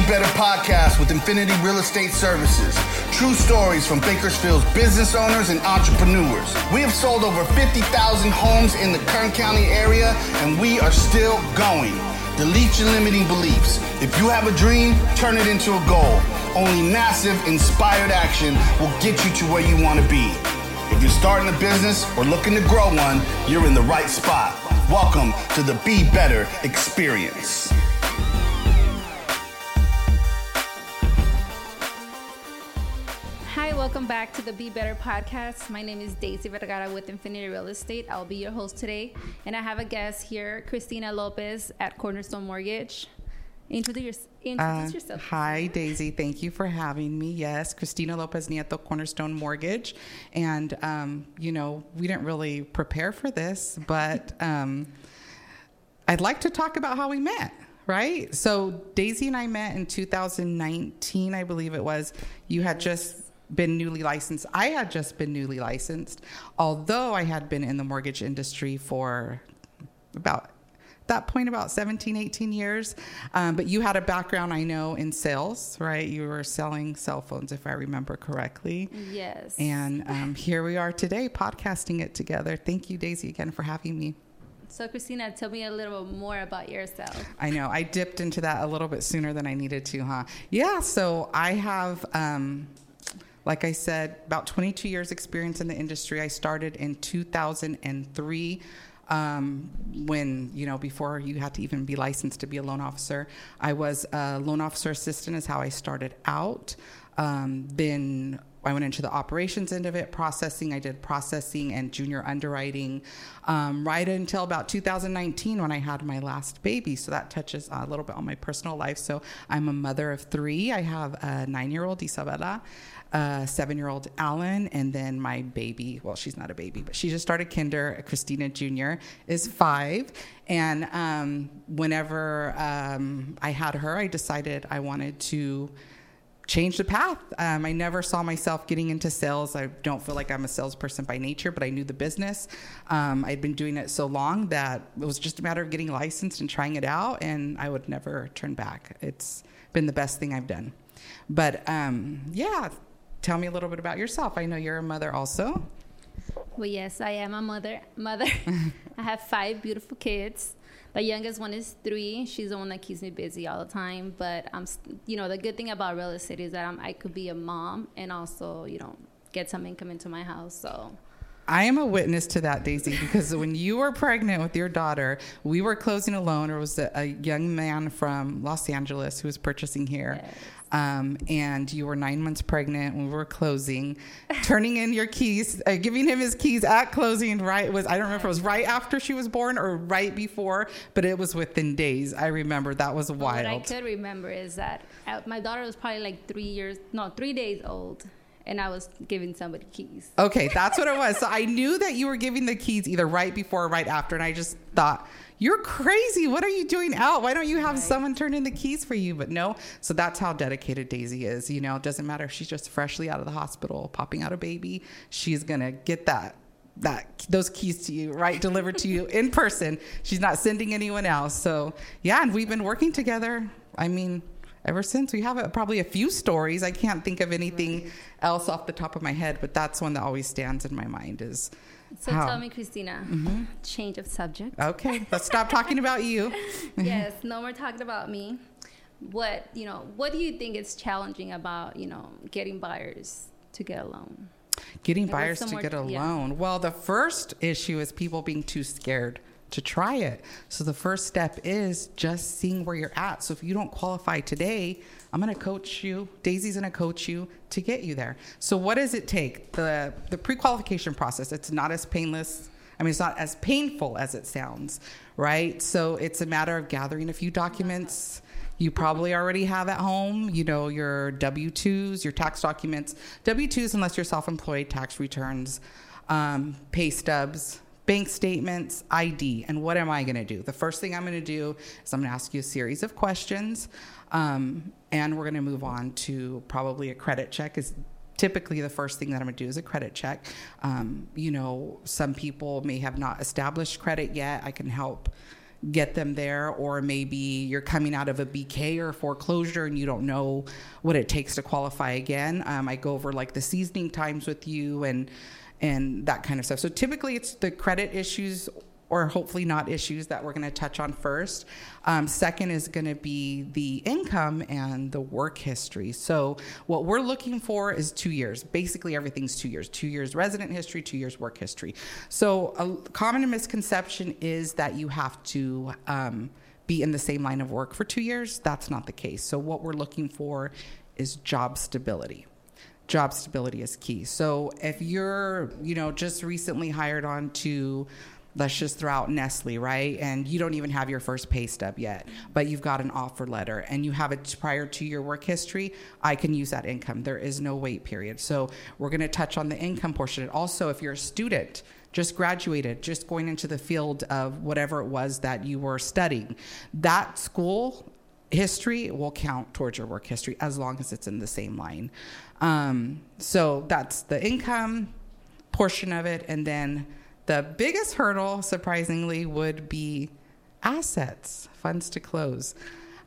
Be Better podcast with Infinity Real Estate Services. True stories from Bakersfield's business owners and entrepreneurs. We have sold over 50,000 homes in the Kern County area, and we are still going. Delete your limiting beliefs. If you have a dream, turn it into a goal. Only massive, inspired action will get you to where you want to be. If you're starting a business or looking to grow one, you're in the right spot. Welcome to the Be Better experience. Hi, welcome back to the Be Better podcast. My name is Daysi Vergara with Infinity Real Estate. I'll be your host today, and I have a guest here, Cristina Lopez at Cornerstone Mortgage. Introduce, introduce Uh, yourself. Hi, Daysi. Thank you for having me. Yes, Cristina Lopez Nieto, Cornerstone Mortgage. And, um, you know, we didn't really prepare for this, but um, I'd like to talk about how we met, right? So, Daysi and I met in 2019, I believe it was. You had just been newly licensed. I had just been newly licensed, although I had been in the mortgage industry for about that point about 17 18 years um, but you had a background i know in sales right you were selling cell phones if i remember correctly yes. and um, here we are today podcasting it together thank you Daysi again for having me so, Cristina, tell me a little bit more about yourself. I know. I dipped into that a little bit sooner than I needed to, huh? Yeah. So I have, um, like I said, about 22 years experience in the industry. I started in 2003. Um, when you know before you had to even be licensed to be a loan officer i was a loan officer assistant is how i started out um, I went into the operations end of it, processing. I did processing and junior underwriting um, right until about 2019 when I had my last baby. So that touches a little bit on my personal life. So I'm a mother of three. I have a nine year old Isabella, a seven year old Alan, and then my baby. Well, she's not a baby, but she just started kinder. Cristina Jr. is five. And um, whenever um, I had her, I decided I wanted to change the path. Um, I never saw myself getting into sales. I don't feel like I'm a salesperson by nature, but I knew the business. Um, I'd been doing it so long that it was just a matter of getting licensed and trying it out, and I would never turn back. It's been the best thing I've done. But um, yeah, tell me a little bit about yourself. I know you're a mother also. Well, yes, I am a mother. Mother, I have five beautiful kids. The youngest one is three. She's the one that keeps me busy all the time. But I'm, you know, the good thing about real estate is that I'm, I could be a mom and also, you know, get some income into my house. So. I am a witness to that, Daysi, because when you were pregnant with your daughter, we were closing a loan. There was a, a young man from Los Angeles who was purchasing here. Yes. Um, and you were nine months pregnant when we were closing, turning in your keys, uh, giving him his keys at closing. Right was I don't remember if it was right after she was born or right before, but it was within days. I remember that was wild. What I could remember is that uh, my daughter was probably like three years, no, three days old, and I was giving somebody keys. Okay, that's what it was. So I knew that you were giving the keys either right before or right after, and I just thought, you're crazy. What are you doing out? Why don't you have right. someone turn in the keys for you? But no, so that's how dedicated Daysi is. You know, it doesn't matter if she's just freshly out of the hospital, popping out a baby, she's gonna get that that those keys to you right delivered to you in person she's not sending anyone else so yeah and we've been working together i mean ever since we have a, probably a few stories i can't think of anything right. else off the top of my head but that's one that always stands in my mind is so how. tell me, Cristina, mm-hmm. change of subject. Okay, let's stop talking about you. yes, no more talking about me. What you know? What do you think is challenging about you know getting buyers to get a loan? Getting buyers to get a yeah. loan. Well, the first issue is people being too scared to try it. So the first step is just seeing where you're at. So if you don't qualify today, I'm going to coach you. Daysi's going to coach you to get you there. So what does it take? The the pre-qualification process. It's not as painless. I mean, it's not as painful as it sounds, right? So it's a matter of gathering a few documents. You probably already have at home, you know, your W 2s, your tax documents. W 2s, unless you're self employed, tax returns, um, pay stubs, bank statements, ID. And what am I going to do? The first thing I'm going to do is I'm going to ask you a series of questions. Um, and we're going to move on to probably a credit check is typically the first thing that I'm going to do is a credit check. Um, you know, some people may have not established credit yet. I can help get them there, or maybe you're coming out of a BK or foreclosure and you don't know what it takes to qualify again. Um, I go over like the seasoning times with you and and that kind of stuff. So typically, it's the credit issues or hopefully not issues that we're going to touch on first. Um, second is going to be the income and the work history. So, what we're looking for is two years. Basically, everything's two years two years resident history, two years work history. So, a common misconception is that you have to. Um, be in the same line of work for two years. That's not the case. So, what we're looking for is job stability job stability is key. So if you're, you know, just recently hired on to let's just throw out Nestle, right? And you don't even have your first pay stub yet, but you've got an offer letter and you have it prior to your work history, I can use that income. There is no wait period. So we're going to touch on the income portion. Also, if you're a student, just graduated, just going into the field of whatever it was that you were studying, that school history will count towards your work history as long as it's in the same line. Um, so that's the income portion of it. And then the biggest hurdle, surprisingly, would be assets, funds to close.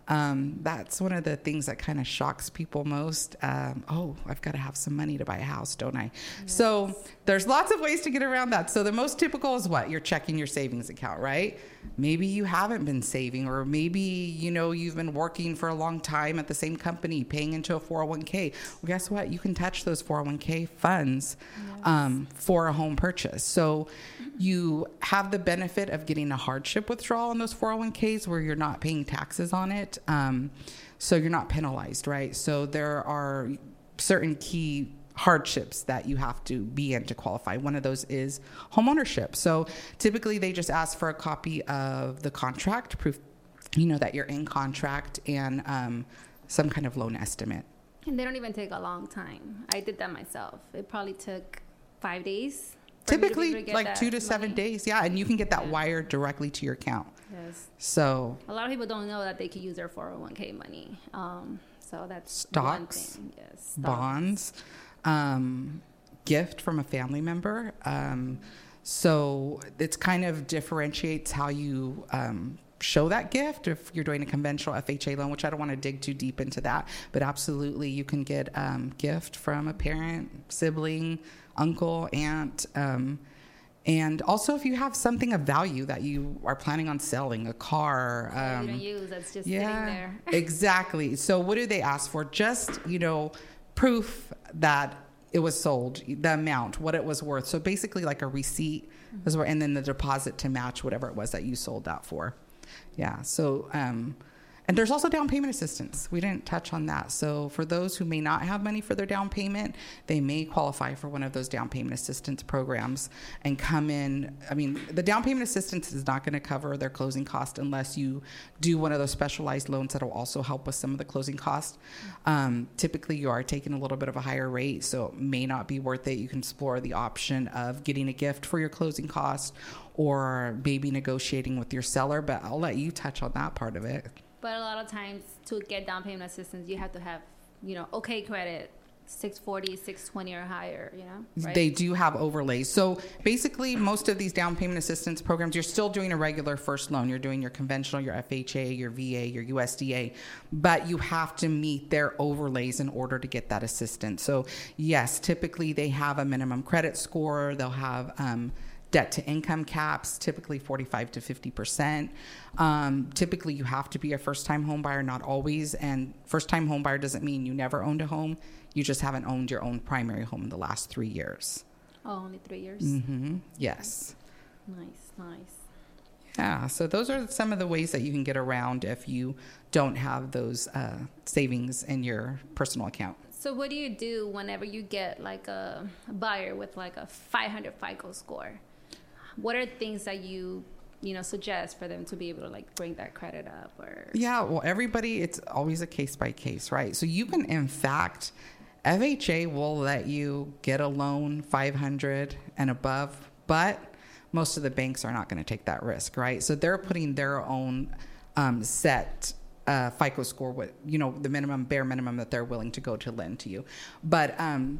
Um, that's one of the things that kind of shocks people most. Um, oh, I've got to have some money to buy a house, don't I? Yes. So there's lots of ways to get around that. So the most typical is what? You're checking your savings account, right? Maybe you haven't been saving, or maybe you know you've been working for a long time at the same company, paying into a 401k. Well, guess what? You can touch those 401k funds yes. um, for a home purchase. So you have the benefit of getting a hardship withdrawal on those 401ks where you're not paying taxes on it. Um, so you're not penalized, right? So there are certain key hardships that you have to be in to qualify. One of those is homeownership. So typically they just ask for a copy of the contract, proof, you know, that you're in contract and um, some kind of loan estimate. And they don't even take a long time. I did that myself. It probably took five days typically like two to seven days. Yeah and you can get that yeah. wired directly to your account. Yes. So a lot of people don't know that they could use their 401k money. Um, so that's stocks? Yes stocks. bonds? Um, gift from a family member? Um, so it's kind of differentiates how you um, show that gift if you're doing a conventional FHA loan, which I don't want to dig too deep into that, but absolutely you can get um, gift from a parent, sibling, uncle, aunt. Um, and also, if you have something of value that you are planning on selling, a car, um, don't use that's just yeah, sitting there. exactly. So, what do they ask for? Just you know, proof that it was sold, the amount, what it was worth. So basically, like a receipt, mm-hmm. and then the deposit to match whatever it was that you sold that for. Yeah. So. Um, and there's also down payment assistance. We didn't touch on that. So for those who may not have money for their down payment, they may qualify for one of those down payment assistance programs and come in. I mean, the down payment assistance is not going to cover their closing cost unless you do one of those specialized loans that will also help with some of the closing costs. Um, typically, you are taking a little bit of a higher rate, so it may not be worth it. You can explore the option of getting a gift for your closing cost or maybe negotiating with your seller, but I'll let you touch on that part of it. But a lot of times to get down payment assistance, you have to have, you know, okay credit, 640, 620 or higher, you know? Right? They do have overlays. So basically, most of these down payment assistance programs, you're still doing a regular first loan. You're doing your conventional, your FHA, your VA, your USDA, but you have to meet their overlays in order to get that assistance. So, yes, typically they have a minimum credit score, they'll have, um, debt to income caps, typically 45 to 50%. Um, typically, you have to be a first time home buyer, not always. And first time home buyer doesn't mean you never owned a home, you just haven't owned your own primary home in the last three years. Oh, only three years? Mm-hmm. Yes. Nice, nice. Yeah, so those are some of the ways that you can get around if you don't have those uh, savings in your personal account. So what do you do whenever you get like a buyer with like a 500 FICO score? What are things that you you know suggest for them to be able to like bring that credit up or? Yeah well everybody it's always a case by case right? So you can in fact fha will let you get a loan 500 and above but most of the banks are not going to take that risk right? So they're putting their own um, set uh, FICO score, what you know, the minimum bare minimum that they're willing to go to lend to you. But um,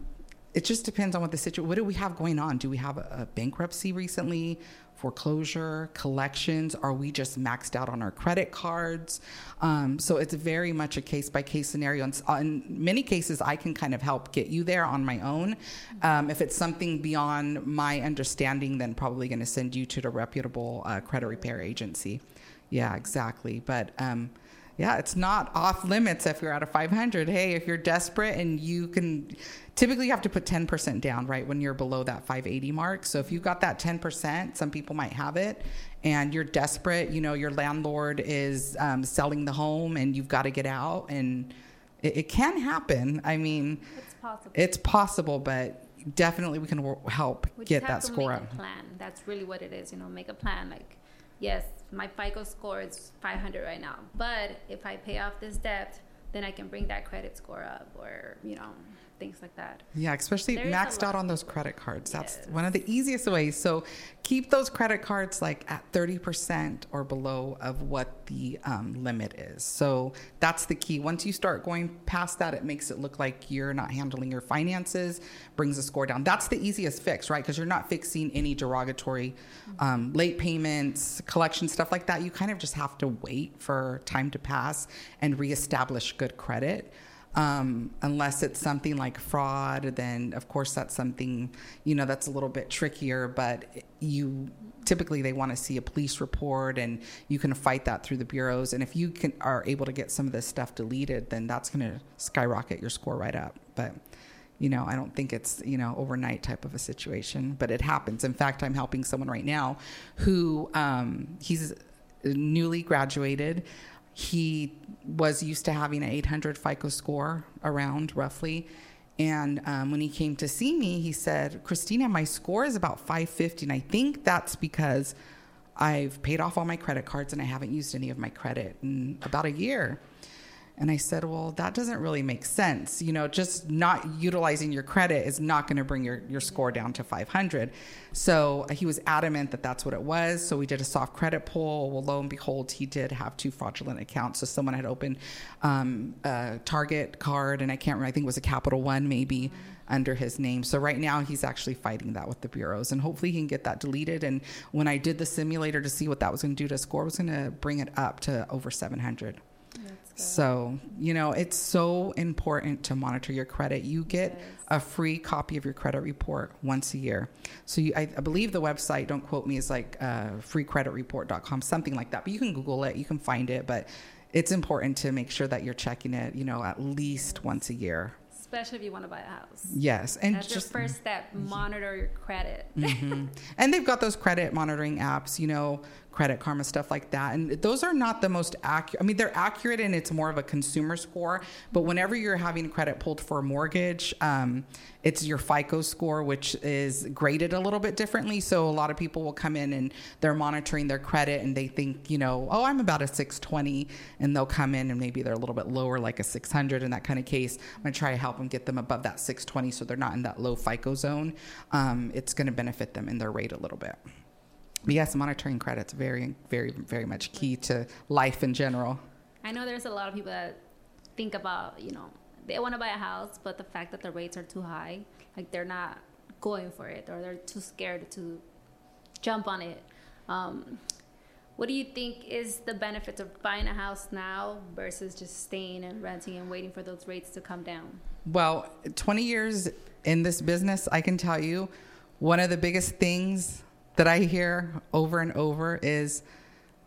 it just depends on what the situation. What do we have going on? Do we have a, bankruptcy recently? foreclosure, collections? Are we just maxed out on our credit cards? Um, so it's very much a case by case scenario. And in many cases, I can kind of help get you there on my own. Um, if it's something beyond my understanding, then probably going to send you to the reputable uh, credit repair agency. Yeah, exactly. But um, yeah, it's not off limits if you're at a 500. Hey, if you're desperate and you can, typically you have to put 10% down, right, when you're below that 580 mark. So if you've got that 10%, some people might have it, and you're desperate, you know, your landlord is um, selling the home and you've got to get out, and it, it can happen. I mean, it's possible. It's possible, but definitely we can help we get that score up. Plan. That's really what it is. You know, make a plan. Like, yes, my FICO score is 500 right now. But if I pay off this debt, then I can bring that credit score up or, you know, things like that. Yeah, especially maxed out on those credit cards. That's yes. one of the easiest ways. So keep those credit cards like at 30% or below of what the um, limit is. So that's the key. Once you start going past that, it makes it look like you're not handling your finances, brings the score down. That's the easiest fix, right? Because you're not fixing any derogatory um, late payments, collection, stuff like that. You kind of just have to wait for time to pass and reestablish good credit. Um, unless it's something like fraud, then of course that's something you know that's a little bit trickier. But you typically they want to see a police report, and you can fight that through the bureaus. And if you can are able to get some of this stuff deleted, then that's going to skyrocket your score right up. But you know, I don't think it's, you know, overnight type of a situation, but it happens. In fact, I'm helping someone right now who um, he's newly graduated he was used to having an 800 FICO score around roughly. And um, when he came to see me, he said, Cristina, my score is about 550. And I think that's because I've paid off all my credit cards and I haven't used any of my credit in about a year. And I said, well, that doesn't really make sense. You know, just not utilizing your credit is not going to bring your, your score down to 500. So he was adamant that that's what it was. So we did a soft credit pull. Well, lo and behold, he did have two fraudulent accounts. So someone had opened um, a Target card, and I can't remember, I think it was a Capital One maybe under his name. So right now he's actually fighting that with the bureaus and hopefully he can get that deleted. And when I did the simulator to see what that was going to do to score, was going to bring it up to over 700. So, you know, it's so important to monitor your credit. You get a free copy of your credit report once a year. So, you, I, I, believe the website, don't quote me, is like uh, freecreditreport.com, something like that. But you can Google it, you can find it. But it's important to make sure that you're checking it, you know, at least once a year especially if you want to buy a house. Yes, and that's just, your first step. Monitor your credit. Mm-hmm. and they've got those credit monitoring apps. You know, Credit Karma, stuff like that. And those are not the most accurate. I mean, they're accurate and it's more of a consumer score. But whenever you're having credit pulled for a mortgage, um, it's your FICO score, which is graded a little bit differently. So a lot of people will come in and they're monitoring their credit and they think, you know, oh, I'm about a 620. And they'll come in and maybe they're a little bit lower, like a 600 in that kind of case. I'm going to try to help them get them above that 620 so they're not in that low FICO zone. Um, it's going to benefit them in their rate a little bit. Yes, monitoring credit's very, very, very much key to life in general. I know there's a lot of people that think about, you know, they want to buy a house, but the fact that the rates are too high, like they're not going for it or they're too scared to jump on it. Um, what do you think is the benefit of buying a house now versus just staying and renting and waiting for those rates to come down? Well, 20 years in this business, I can tell you one of the biggest things that I hear over and over is,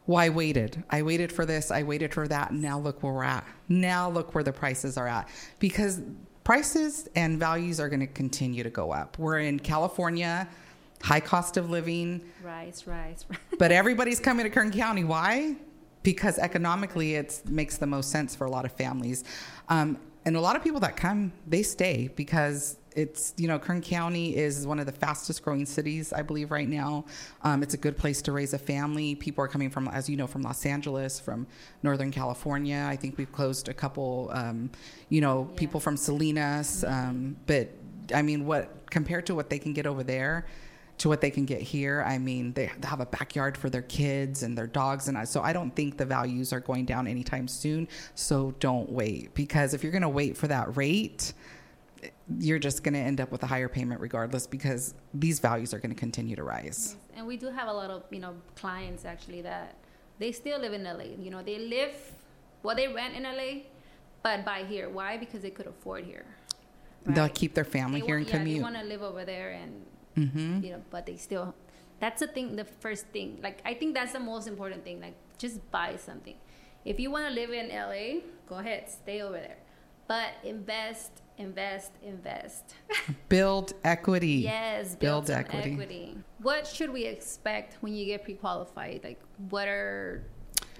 well, I waited. I waited for this. I waited for that. Now look where we're at. Now look where the prices are at. Because prices and values are going to continue to go up. We're in California, high cost of living. Rise, rise, rise. but everybody's coming to Kern County. Why? Because economically, it makes the most sense for a lot of families. Um, and a lot of people that come, they stay because it's you know Kern County is one of the fastest growing cities I believe right now. Um, it's a good place to raise a family. People are coming from, as you know, from Los Angeles, from Northern California. I think we've closed a couple, um, you know, yeah. people from Salinas. Um, but I mean, what compared to what they can get over there to what they can get here. I mean, they have a backyard for their kids and their dogs, and I, so I don't think the values are going down anytime soon. So don't wait because if you're going to wait for that rate, you're just going to end up with a higher payment regardless because these values are going to continue to rise. And we do have a lot of you know clients actually that they still live in LA. You know, they live well, they rent in LA, but buy here. Why? Because they could afford here. They'll keep their family They here wa- and yeah, commute. They want to live over there and mm-hmm. you know, but they still. That's the thing. The first thing, like I think that's the most important thing. Like just buy something. If you want to live in LA, go ahead, stay over there, but invest, invest, invest. Build equity. yes, build, Build equity. equity. What should we expect when you get pre-qualified? Like, what are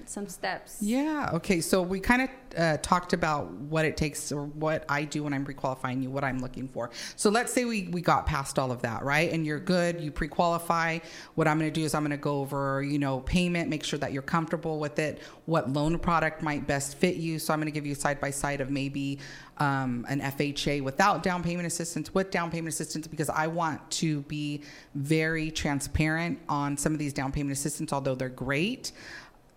some steps? Yeah. Okay. So we kind of uh, talked about what it takes or what I do when I'm pre-qualifying you, what I'm looking for. So let's say we, we got past all of that, right? And you're good, you pre-qualify. What I'm going to do is I'm going to go over, you know, payment, make sure that you're comfortable with it, what loan product might best fit you. So I'm going to give you side by side of maybe um, an FHA without down payment assistance, with down payment assistance, because I want to be very transparent on some of these down payment assistance, although they're great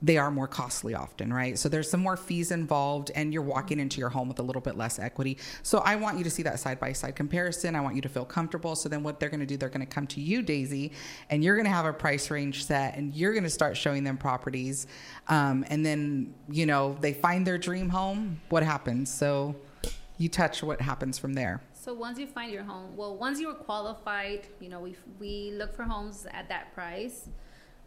they are more costly often, right? So there's some more fees involved, and you're walking into your home with a little bit less equity. So I want you to see that side by side comparison. I want you to feel comfortable. So then what they're going to do, they're going to come to you, Daysi, and you're going to have a price range set, and you're going to start showing them properties. Um, and then, you know, they find their dream home. What happens? So you touch what happens from there. So once you find your home, well, once you are qualified, you know, we we look for homes at that price.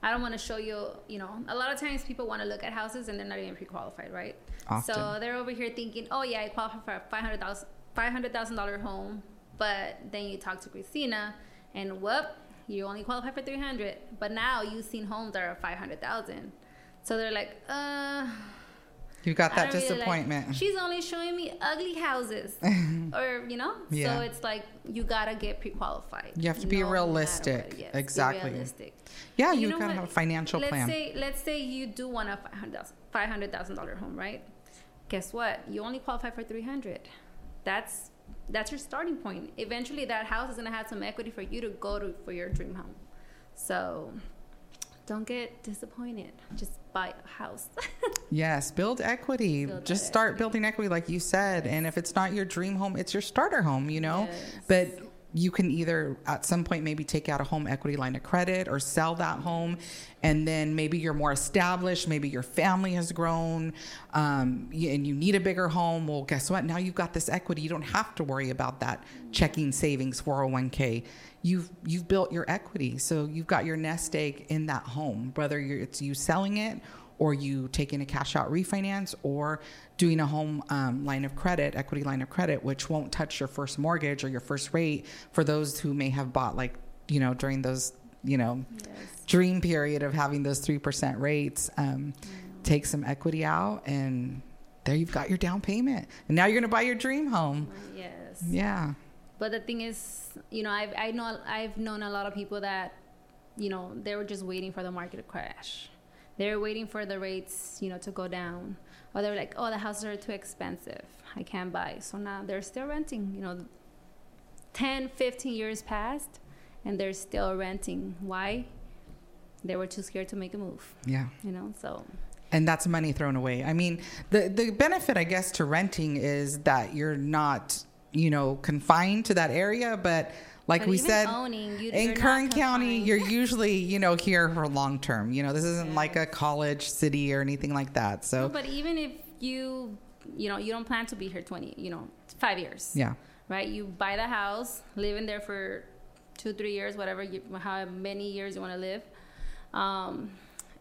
I don't want to show you, you know, a lot of times people want to look at houses and they're not even pre-qualified, right? Often. So they're over here thinking, oh yeah, I qualify for a five hundred thousand five hundred thousand dollar home, but then you talk to Cristina, and whoop, you only qualify for three hundred. But now you've seen homes that are five hundred thousand, so they're like, uh. You got that don't really like- disappointment. she's only showing me ugly houses, or you know. Yeah. So it's like you gotta get pre-qualified. You have to be no matter realistic. what. Yes, be Exactly. realistic. yeah, And you know got to what? have a financial let's plan. Say, let's say you do want a five hundred thousand dollar home, right? Guess what? You only qualify for three hundred. That's that's your starting point. Eventually, that house is gonna have some equity for you to go to for your dream home. So, don't get disappointed. Just buy a house. Yes, build equity. Build Just start equity. building equity, like you said. And if it's not your dream home, it's your starter home, you know? Yes. But you can either at some point maybe take out a home equity line of credit or sell that home. And then maybe you're more established, maybe your family has grown um, and you need a bigger home. Well, guess what? Now you've got this equity. You don't have to worry about that checking savings 401k. You've you've built your equity. So you've got your nest egg in that home, whether it's you selling it or you taking a cash out refinance or doing a home um, line of credit, equity line of credit, which won't touch your first mortgage or your first rate for those who may have bought like, you know, during those, you know, yes. dream period of having those 3% rates. Um, Take some equity out and there you've got your down payment. And now you're going to buy your dream home. Yes. Yeah. But the thing is, you know, I've I know I've known a lot of people that, you know, they were just waiting for the market to crash. They were waiting for the rates, you know, to go down. Or they're like, oh, the houses are too expensive. I can't buy. So now they're still renting. You know, 10, 15 years passed, and they're still renting. Why? They were too scared to make a move. Yeah. You know, so and that's money thrown away. I mean, the the benefit, I guess, to renting is that you're not, you know, confined to that area. But like But we said, owning, you- in Kern County, you're usually, you know, here for long term. You know, this isn't like a college city or anything like that. So No, but even if you, you know, you don't plan to be here 20, you know, five years. yeah, right? You buy the house, live in there for two, three years, whatever, you, how many years you want to live, um,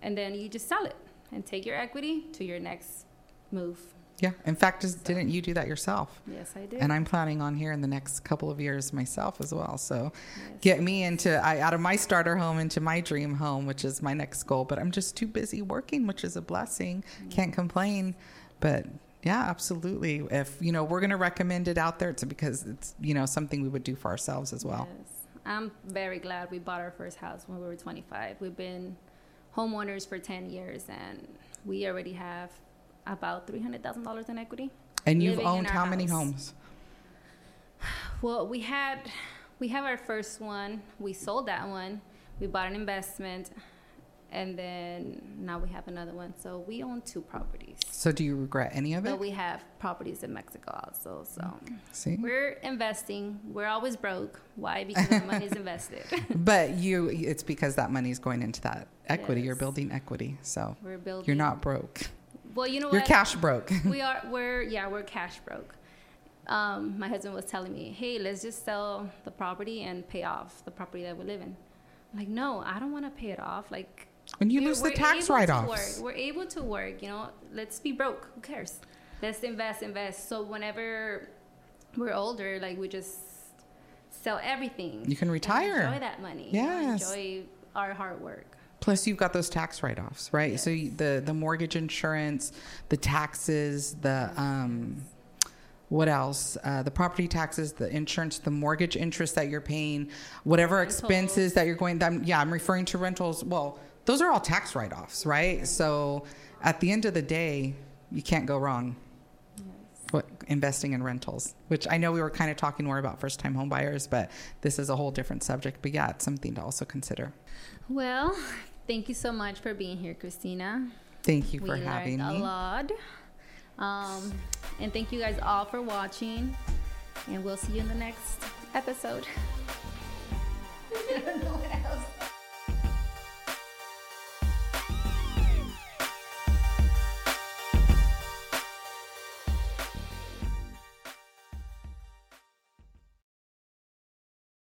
and then you just sell it and take your equity to your next move. Yeah. In fact, just, didn't you do that yourself? Yes, I did. And I'm planning on here in the next couple of years myself as well. So Yes. get me into I, out of my starter home into my dream home, which is my next goal. But I'm just too busy working, which is a blessing. Mm. Can't complain. But yeah, absolutely. If you know, we're going to recommend it out there, it's because it's you know something we would do for ourselves as well. Yes. I'm very glad we bought our first house when we were 25. We've been homeowners for 10 years, and we already have about $300,000 in equity. And you've owned how many homes? Well, we had we have our first one. We sold that one. We bought an investment, and then now we have another one. So we own two properties. So do you regret any of it? But we have properties in Mexico also. So See? we're investing. We're always broke. Why? Because the money's invested. But you, it's because that money's going into that equity. You're building equity. So We're building. you're not broke. Well, you know You're what? cash broke. we are. We're yeah. We're cash broke. Um, my husband was telling me, "Hey, let's just sell the property and pay off the property that we live in." I'm like, no, I don't want to pay it off. Like, When you lose the tax able to write-offs. work. We're able to work. You know, let's be broke. Who cares? Let's invest, invest. So whenever we're older, like we just sell everything. You can and retire. Enjoy that money. Yes. enjoy our hard work. Plus, you've got those tax write-offs, right? So you, the the mortgage insurance, the taxes, the um, what else? Uh, the property taxes, the insurance, the mortgage interest that you're paying, whatever Rentals. expenses that you're going. I'm, yeah, I'm referring to rentals. Well, those are all tax write-offs, right? So at the end of the day, you can't go wrong. What, investing in rentals, which I know we were kind of talking more about first-time homebuyers, but this is a whole different subject. But yeah, it's something to also consider. Well, thank you so much for being here, Cristina. Thank you we for learned having a me. lot. Um, and thank you guys all for watching. And we'll see you in the next episode.